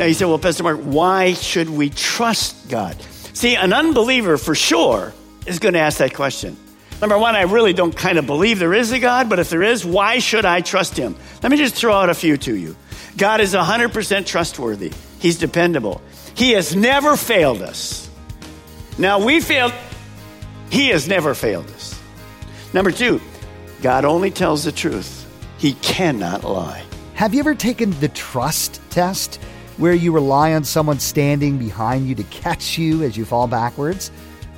Now you say, well, Pastor Mark, why should we trust God? See, an unbeliever for sure is going to ask that question. Number one, I really don't kind of believe there is a God, but if there is, why should I trust him? Let me just throw out a few to you. God is 100% trustworthy. He's dependable. He has never failed us. Now, we failed. He has never failed us. Number two, God only tells the truth. He cannot lie. Have you ever taken the trust test where you rely on someone standing behind you to catch you as you fall backwards?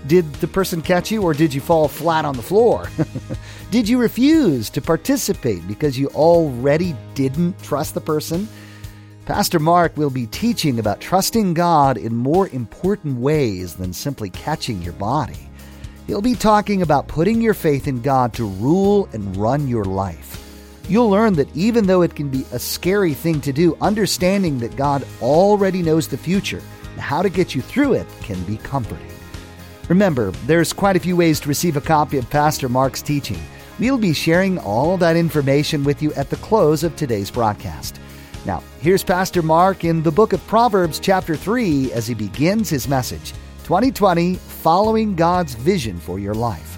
Did the person catch you or did you fall flat on the floor? did you refuse to participate because you already didn't trust the person? Pastor Mark will be teaching about trusting God in more important ways than simply catching your body. He'll be talking about putting your faith in God to rule and run your life. You'll learn that even though it can be a scary thing to do, understanding that God already knows the future and how to get you through it can be comforting. Remember, there's quite a few ways to receive a copy of Pastor Mark's teaching. We'll be sharing all that information with you at the close of today's broadcast. Now, here's Pastor Mark in the book of Proverbs, chapter 3, as he begins his message 2020 Following God's Vision for Your Life.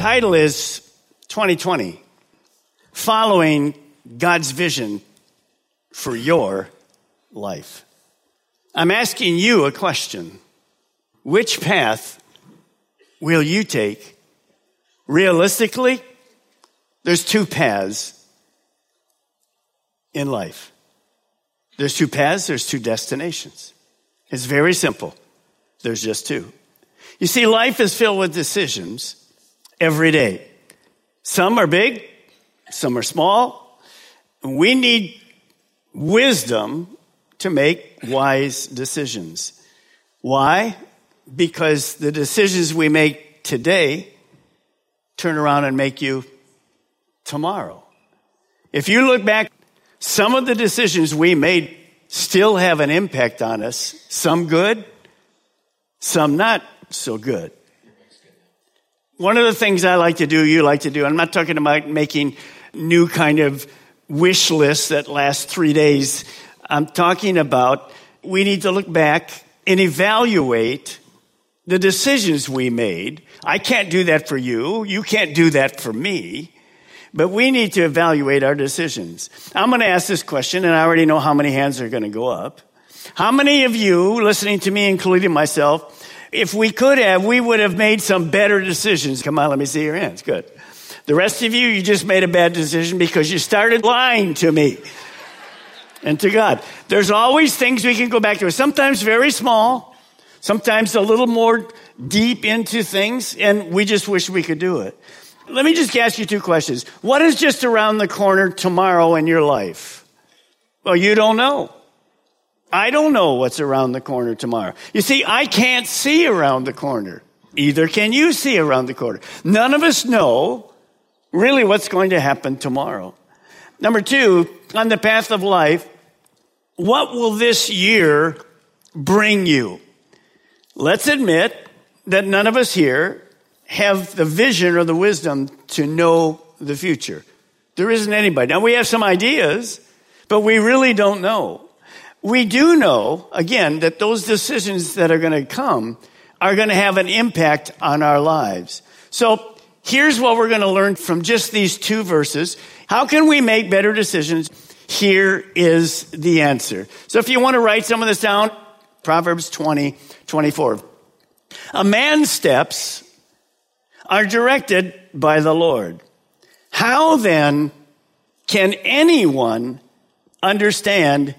Title is 2020 Following God's Vision for Your Life. I'm asking you a question. Which path will you take? Realistically, there's two paths in life. There's two paths, there's two destinations. It's very simple. There's just two. You see, life is filled with decisions every day. Some are big, some are small. We need wisdom to make wise decisions. Why? Because the decisions we make today turn around and make you tomorrow. If you look back, some of the decisions we made still have an impact on us, some good, some not so good. One of the things I like to do, you like to do, I'm not talking about making new kind of wish lists that last three days. I'm talking about we need to look back and evaluate the decisions we made. I can't do that for you. You can't do that for me. But we need to evaluate our decisions. I'm going to ask this question, and I already know how many hands are going to go up. How many of you, listening to me, including myself, if we could have, we would have made some better decisions? Come on, let me see your hands. Good. The rest of you, you just made a bad decision because you started lying to me and to God. There's always things we can go back to. Sometimes very small, sometimes a little more deep into things, and we just wish we could do it. Let me just ask you two questions. What is just around the corner tomorrow in your life? Well, you don't know. I don't know what's around the corner tomorrow. You see, I can't see around the corner. Either can you see around the corner. None of us know really what's going to happen tomorrow. Number two, on the path of life, what will this year bring you? Let's admit that none of us here have the vision or the wisdom to know the future. There isn't anybody. Now we have some ideas, but we really don't know. We do know, again, that those decisions that are going to come are going to have an impact on our lives. So here's what we're going to learn from just these two verses. How can we make better decisions? Here is the answer. So if you want to write some of this down, Proverbs 20, 24. A man's steps are directed by the Lord. How then can anyone understand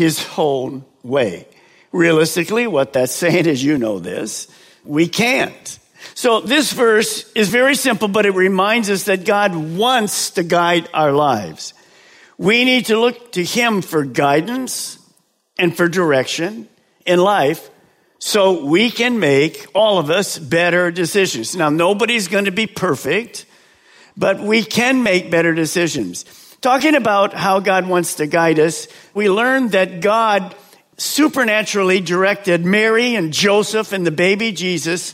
his own way? Realistically, what that's saying is you know this. We can't. So this verse is very simple, but it reminds us that God wants to guide our lives. We need to look to Him for guidance and for direction in life so we can make all of us better decisions. Now, nobody's going to be perfect, but we can make better decisions. Talking about how God wants to guide us, we learned that God supernaturally directed Mary and Joseph and the baby Jesus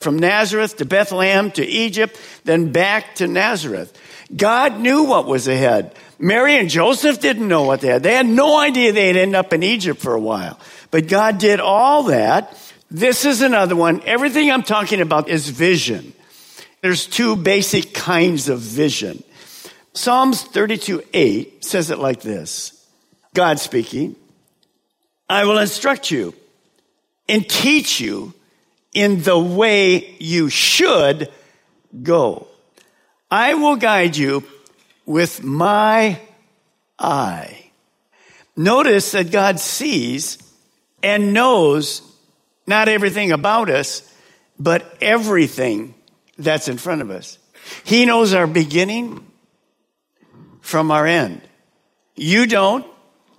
from Nazareth to Bethlehem to Egypt, then back to Nazareth. God knew what was ahead. Mary and Joseph didn't know what they had. They had no idea they'd end up in Egypt for a while. But God did all that. This is another one. Everything I'm talking about is vision. There's two basic kinds of vision. Psalms 32 8 says it like this God speaking, I will instruct you and teach you in the way you should go. I will guide you with my eye. Notice that God sees and knows not everything about us, but everything that's in front of us. He knows our beginning from our end. You don't,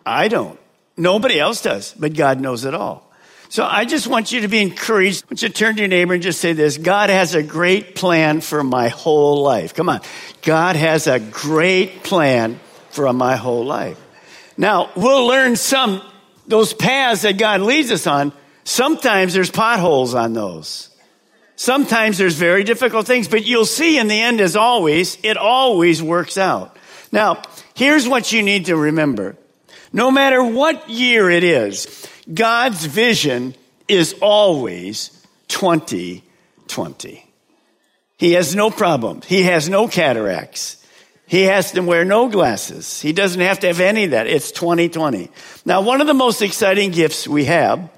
I don't. Nobody else does, but God knows it all. So I just want you to be encouraged. I want you to turn to your neighbor and just say this God has a great plan for my whole life. Come on. God has a great plan for my whole life. Now, we'll learn some, those paths that God leads us on, sometimes there's potholes on those. Sometimes there's very difficult things, but you'll see in the end, as always, it always works out. Now, here's what you need to remember. No matter what year it is, God's vision is always 2020. He has no problem. He has no cataracts. He has to wear no glasses. He doesn't have to have any of that. It's 2020. Now, one of the most exciting gifts we have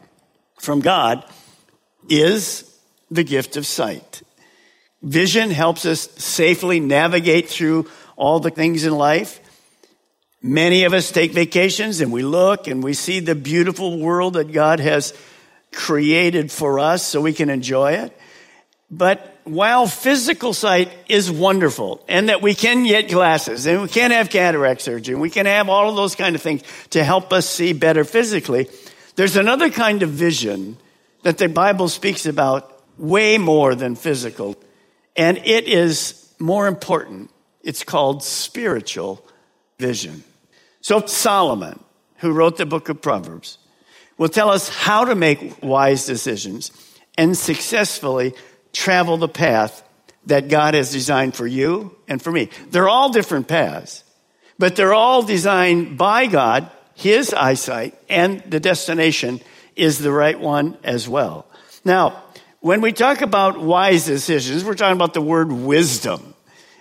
from God is the gift of sight. Vision helps us safely navigate through all the things in life. Many of us take vacations and we look and we see the beautiful world that God has created for us so we can enjoy it. But while physical sight is wonderful and that we can get glasses and we can have cataract surgery and we can have all of those kind of things to help us see better physically, there's another kind of vision that the Bible speaks about way more than physical. And it is more important. It's called spiritual vision. So Solomon, who wrote the book of Proverbs, will tell us how to make wise decisions and successfully travel the path that God has designed for you and for me. They're all different paths, but they're all designed by God, His eyesight, and the destination is the right one as well. Now, when we talk about wise decisions, we're talking about the word wisdom.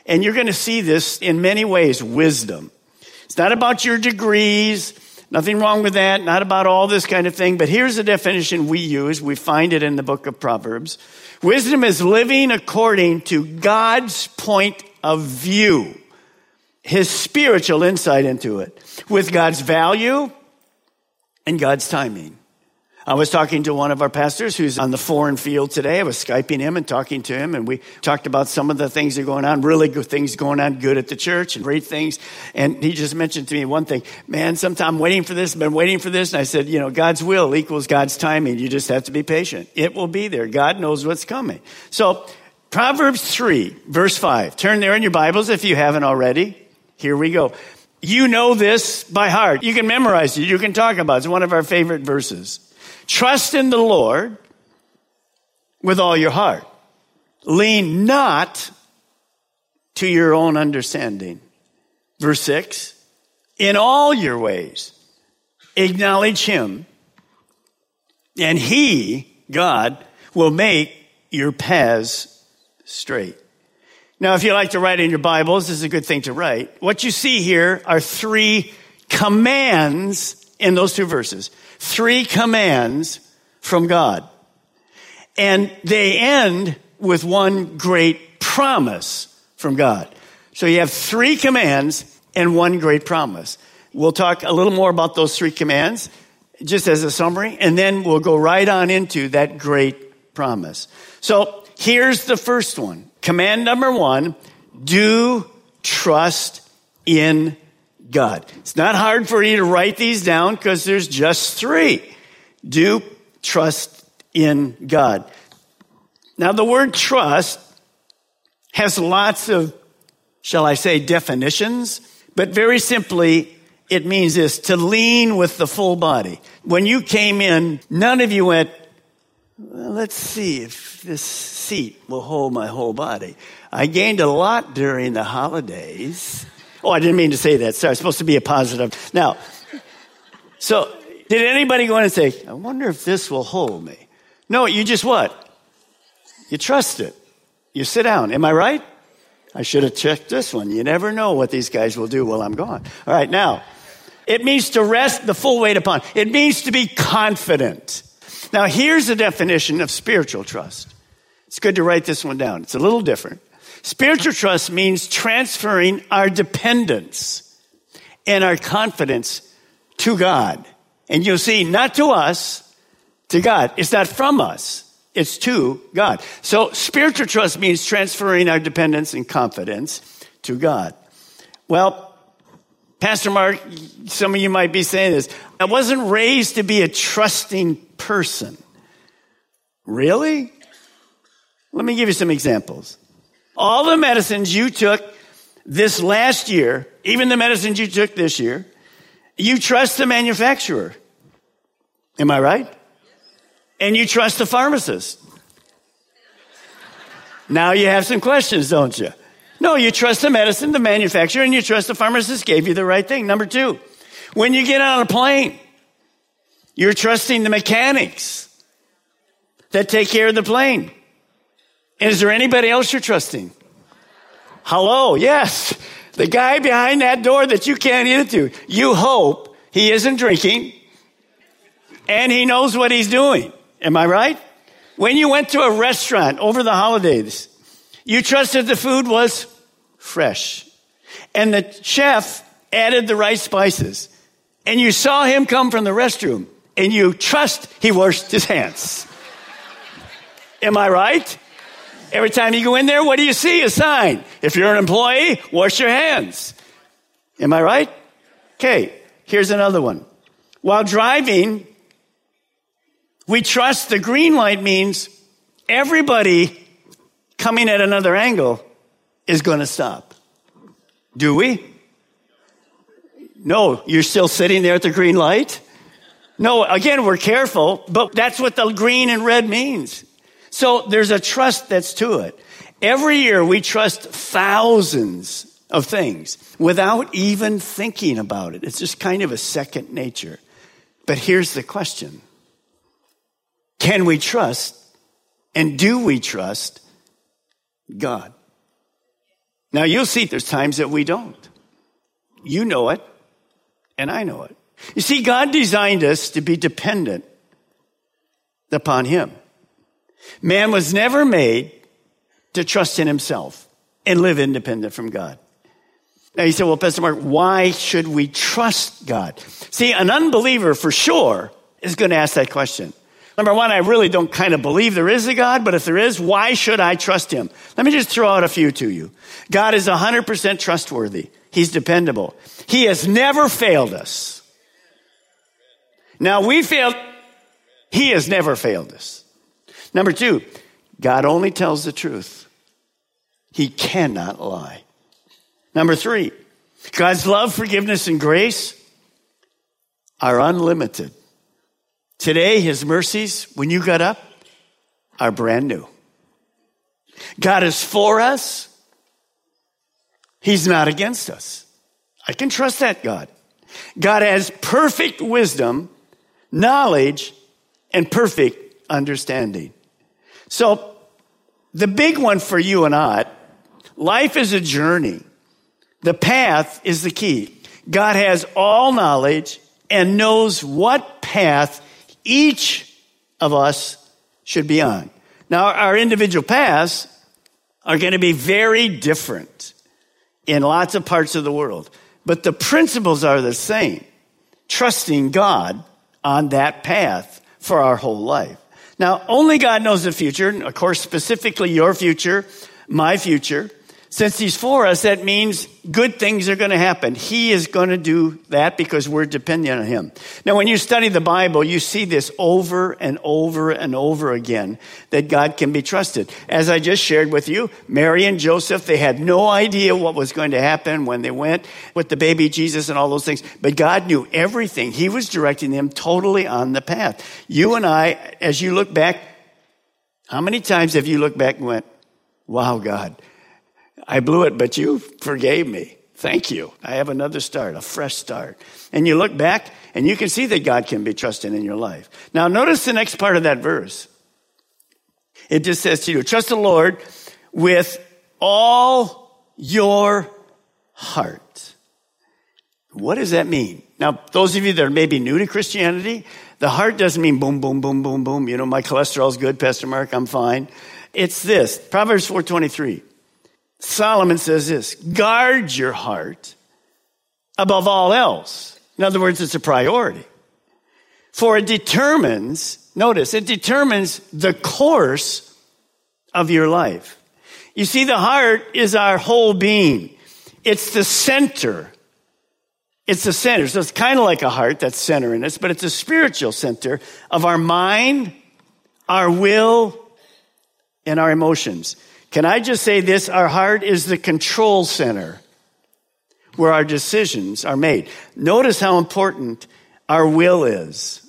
And you're going to see this in many ways, wisdom. It's not about your degrees. Nothing wrong with that. Not about all this kind of thing. But here's the definition we use. We find it in the book of Proverbs. Wisdom is living according to God's point of view, his spiritual insight into it, with God's value and God's timing. I was talking to one of our pastors who's on the foreign field today. I was Skyping him and talking to him, and we talked about some of the things that are going on, really good things going on, good at the church, and great things. And he just mentioned to me one thing, man, sometime I'm waiting for this, been waiting for this. And I said, you know, God's will equals God's timing. You just have to be patient. It will be there. God knows what's coming. So, Proverbs 3, verse 5. Turn there in your Bibles if you haven't already. Here we go. You know this by heart. You can memorize it. You can talk about it. It's one of our favorite verses. Trust in the Lord with all your heart. Lean not to your own understanding. Verse 6 In all your ways, acknowledge Him, and He, God, will make your paths straight. Now, if you like to write in your Bibles, this is a good thing to write. What you see here are three commands in those two verses three commands from God. And they end with one great promise from God. So you have three commands and one great promise. We'll talk a little more about those three commands just as a summary, and then we'll go right on into that great promise. So here's the first one. Command number one, do trust in God. It's not hard for you to write these down because there's just three. Do trust in God. Now the word trust has lots of, shall I say, definitions, but very simply, it means this, to lean with the full body. When you came in, none of you went, well, let's see if this seat will hold my whole body. I gained a lot during the holidays. Oh, I didn't mean to say that. Sorry, it's supposed to be a positive. Now, so did anybody go in and say, I wonder if this will hold me? No, you just what? You trust it. You sit down. Am I right? I should have checked this one. You never know what these guys will do while I'm gone. All right, now, it means to rest the full weight upon. It means to be confident. Now, here's the definition of spiritual trust. It's good to write this one down. It's a little different. Spiritual trust means transferring our dependence and our confidence to God. And you'll see, not to us, to God. It's not from us. It's to God. So spiritual trust means transferring our dependence and confidence to God. Well, Pastor Mark, some of you might be saying this. I wasn't raised to be a trusting person. Really? Let me give you some examples. All the medicines you took this last year, even the medicines you took this year, you trust the manufacturer. Am I right? And you trust the pharmacist. Now you have some questions, don't you? No, you trust the medicine, the manufacturer, and you trust the pharmacist gave you the right thing. Number two, when you get on a plane, you're trusting the mechanics that take care of the plane. Is there anybody else you're trusting? Hello, yes. The guy behind that door that you can't get into. You hope he isn't drinking and he knows what he's doing. Am I right? When you went to a restaurant over the holidays, you trusted the food was fresh. And the chef added the right spices. And you saw him come from the restroom and you trust he washed his hands. Am I right? Every time you go in there, what do you see? A sign. If you're an employee, wash your hands. Am I right? Okay, here's another one. While driving, we trust the green light means everybody coming at another angle is going to stop. Do we? No, you're still sitting there at the green light? No, again, we're careful, but that's what the green and red means. So there's a trust that's to it. Every year we trust thousands of things without even thinking about it. It's just kind of a second nature. But here's the question. Can we trust and do we trust God? Now you'll see there's times that we don't. You know it and I know it. You see, God designed us to be dependent upon Him. Man was never made to trust in himself and live independent from God. Now you say, well, Pastor Mark, why should we trust God? See, an unbeliever for sure is going to ask that question. Number one, I really don't kind of believe there is a God, but if there is, why should I trust him? Let me just throw out a few to you. God is 100% trustworthy. He's dependable. He has never failed us. Now we failed. He has never failed us. Number two, God only tells the truth. He cannot lie. Number three, God's love, forgiveness, and grace are unlimited. Today, His mercies, when you got up, are brand new. God is for us. He's not against us. I can trust that God. God has perfect wisdom, knowledge, and perfect understanding. So, the big one for you and I, life is a journey. The path is the key. God has all knowledge and knows what path each of us should be on. Now, our individual paths are going to be very different in lots of parts of the world, but the principles are the same. Trusting God on that path for our whole life. Now, only God knows the future, of course, specifically your future, my future. Since he's for us, that means good things are going to happen. He is going to do that because we're dependent on him. Now, when you study the Bible, you see this over and over and over again that God can be trusted. As I just shared with you, Mary and Joseph, they had no idea what was going to happen when they went with the baby Jesus and all those things, but God knew everything. He was directing them totally on the path. You and I, as you look back, how many times have you looked back and went, wow, God, I blew it, but you forgave me. Thank you. I have another start, a fresh start. And you look back and you can see that God can be trusted in your life. Now, notice the next part of that verse. It just says to you, trust the Lord with all your heart. What does that mean? Now, those of you that are maybe new to Christianity, the heart doesn't mean boom, boom, boom, boom, boom. You know, my cholesterol's good, Pastor Mark, I'm fine. It's this, Proverbs 423. Solomon says this guard your heart above all else. In other words, it's a priority. For it determines, notice, it determines the course of your life. You see, the heart is our whole being. It's the center. It's the center. So it's kind of like a heart that's center in us, but it's a spiritual center of our mind, our will, and our emotions. Can I just say this? Our heart is the control center where our decisions are made. Notice how important our will is.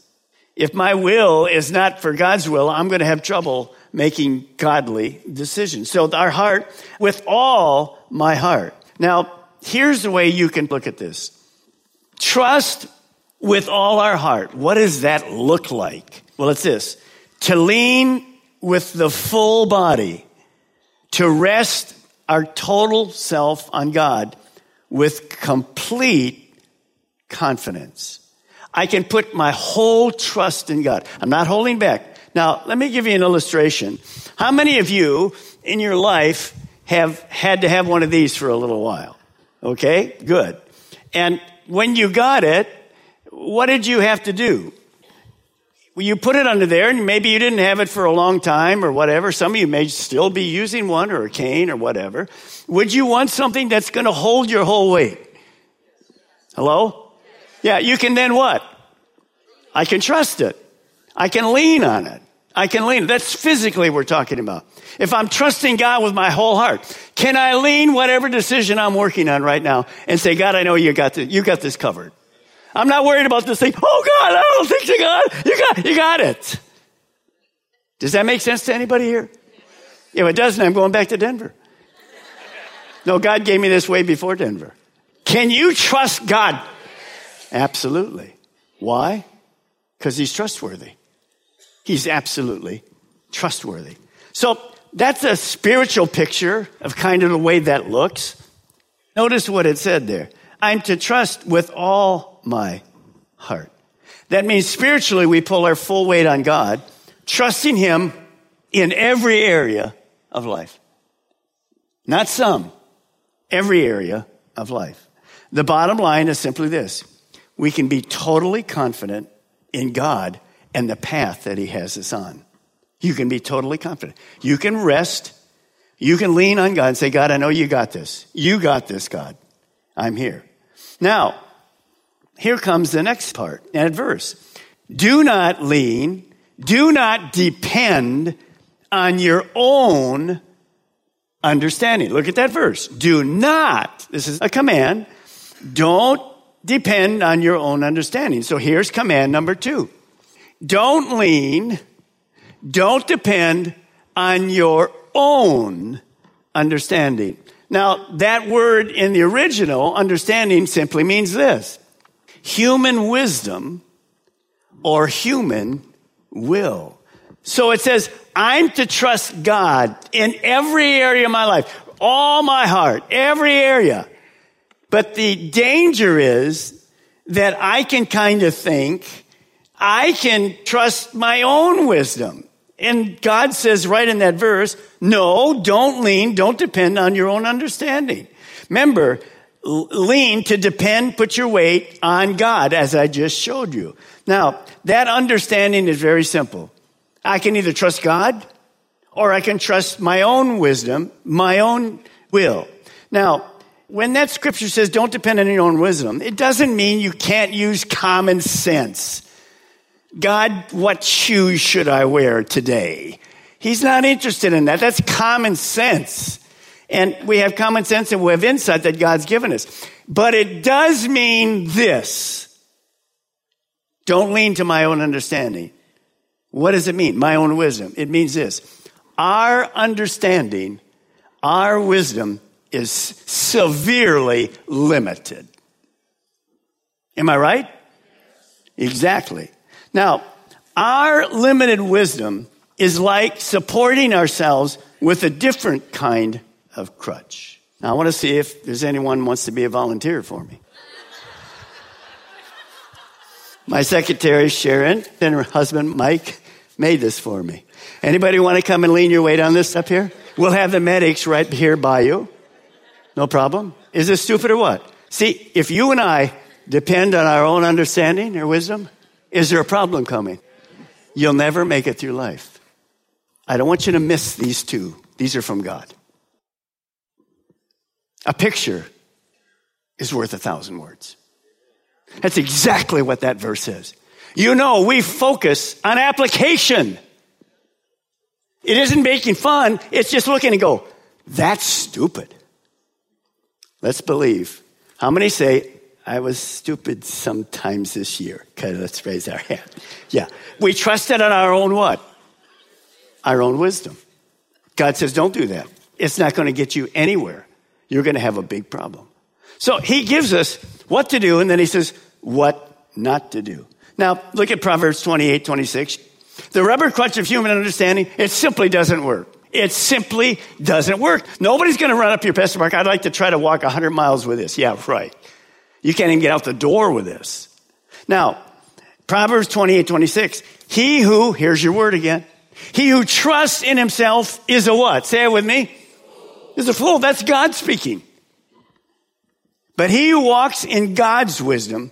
If my will is not for God's will, I'm going to have trouble making godly decisions. So our heart, with all my heart. Now, here's the way you can look at this. Trust with all our heart. What does that look like? Well, it's this. To lean with the full body to rest our total self on God with complete confidence. I can put my whole trust in God. I'm not holding back. Now, let me give you an illustration. How many of you in your life have had to have one of these for a little while? Okay, good. And when you got it, what did you have to do? You put it under there and maybe you didn't have it for a long time or whatever. Some of you may still be using one or a cane or whatever. Would you want something that's going to hold your whole weight? Hello? Yeah, you can then what? I can trust it. I can lean on it. I can lean. That's physically we're talking about. If I'm trusting God with my whole heart, can I lean whatever decision I'm working on right now and say, God, I know you got this, you got this covered. I'm not worried about this thing. Oh God, I don't think so, God. You got, you got it. Does that make sense to anybody here? If it doesn't, I'm going back to Denver. No, God gave me this way before Denver. Can you trust God? Absolutely. Why? Because he's trustworthy. He's absolutely trustworthy. So that's a spiritual picture of kind of the way that looks. Notice what it said there. I'm to trust with all my heart. That means spiritually we pull our full weight on God, trusting Him in every area of life. Not some, every area of life. The bottom line is simply this. We can be totally confident in God and the path that He has us on. You can be totally confident. You can rest. You can lean on God and say, God, I know you got this. You got this, God. I'm here. Now, here comes the next part and verse. Do not lean, do not depend on your own understanding. Look at that verse. Do not, this is a command, don't depend on your own understanding. So here's command number two. Don't lean, don't depend on your own understanding. Now, that word in the original, understanding, simply means this human wisdom or human will. So it says, I'm to trust God in every area of my life, all my heart, every area. But the danger is that I can kind of think I can trust my own wisdom And God says right in that verse, no, don't lean, don't depend on your own understanding. Remember, lean to depend, put your weight on God, as I just showed you. Now, that understanding is very simple. I can either trust God or I can trust my own wisdom, my own will. Now, when that scripture says don't depend on your own wisdom, it doesn't mean you can't use common sense. God, what shoes should I wear today? He's not interested in that. That's common sense. And we have common sense and we have insight that God's given us. But it does mean this. Don't lean to my own understanding. What does it mean? My own wisdom. It means this. Our understanding, our wisdom is severely limited. Am I right? Exactly. Now, our limited wisdom is like supporting ourselves with a different kind of crutch. Now, I want to see if there's anyone wants to be a volunteer for me. My secretary, Sharon, and her husband, Mike, made this for me. Anybody want to come and lean your weight on this up here? We'll have the medics right here by you. No problem. Is this stupid or what? See, if you and I depend on our own understanding or wisdom, is there a problem coming? You'll never make it through life. I don't want you to miss these two. These are from God. A picture is worth a thousand words. That's exactly what that verse says. You know, we focus on application. It isn't making fun, it's just looking and go, that's stupid. Let's believe. How many say, I was stupid sometimes this year? Okay, let's raise our hand. Yeah. We trusted on our own what? Our own wisdom. God says, don't do that. It's not going to get you anywhere. You're going to have a big problem. So he gives us what to do, and then he says, what not to do. Now, look at Proverbs 28, 26. The rubber crutch of human understanding, it simply doesn't work. It simply doesn't work. Nobody's going to run up your Pastor Mark. I'd like to try to walk 100 miles with this. Yeah, right. You can't even get out the door with this. Now, Proverbs 28, 26. He who, here's your word again. He who trusts in himself is a what? Say it with me. Is a fool. That's God speaking. But he who walks in God's wisdom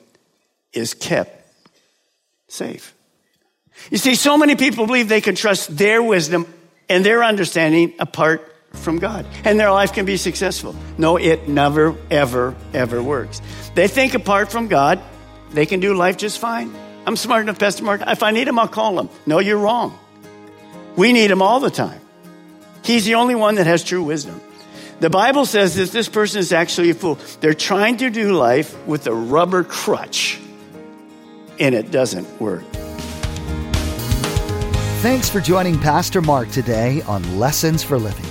is kept safe. You see, so many people believe they can trust their wisdom and their understanding apart from God. And their life can be successful. No, it never, ever, ever works. They think apart from God, they can do life just fine. I'm smart enough, Pastor Mark. If I need him, I'll call him. No, you're wrong. We need him all the time. He's the only one that has true wisdom. The Bible says that this person is actually a fool. They're trying to do life with a rubber crutch, and it doesn't work. Thanks for joining Pastor Mark today on Lessons for Living.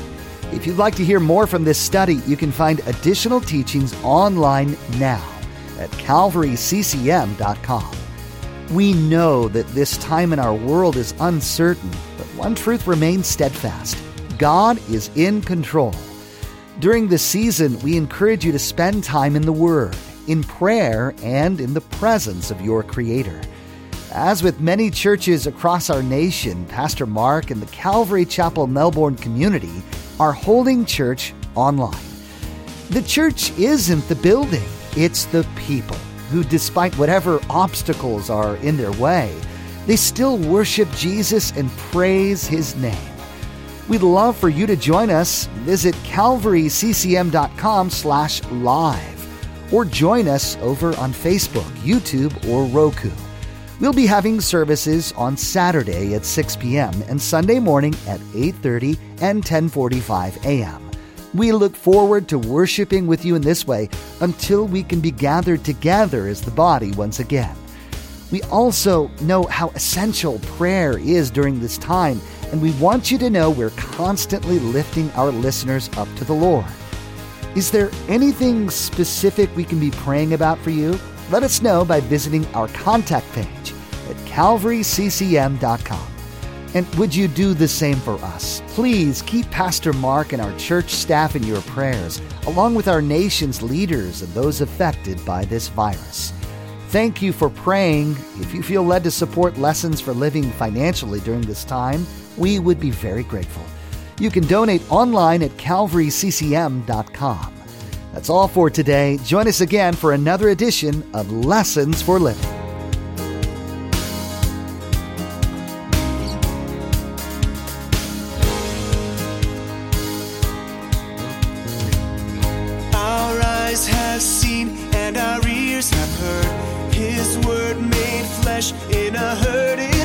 If you'd like to hear more from this study, you can find additional teachings online now at calvaryccm.com. We know that this time in our world is uncertain, but one truth remains steadfast God is in control. During this season, we encourage you to spend time in the Word, in prayer, and in the presence of your Creator. As with many churches across our nation, Pastor Mark and the Calvary Chapel Melbourne community are holding church online. The church isn't the building, it's the people who, despite whatever obstacles are in their way, they still worship Jesus and praise his name. We'd love for you to join us. Visit calvaryccm.com slash live or join us over on Facebook, YouTube, or Roku. We'll be having services on Saturday at 6 p.m. and Sunday morning at 8:30 and 10:45 a.m. We look forward to worshiping with you in this way until we can be gathered together as the body once again. We also know how essential prayer is during this time, and we want you to know we're constantly lifting our listeners up to the Lord. Is there anything specific we can be praying about for you? Let us know by visiting our contact page at calvaryccm.com. And would you do the same for us? Please keep Pastor Mark and our church staff in your prayers, along with our nation's leaders and those affected by this virus. Thank you for praying. If you feel led to support Lessons for Living financially during this time, We would be very grateful. You can donate online at calvaryccm.com. That's all for today. Join us again for another edition of Lessons for Living. Our eyes have seen and our ears have heard His word made flesh in a hurting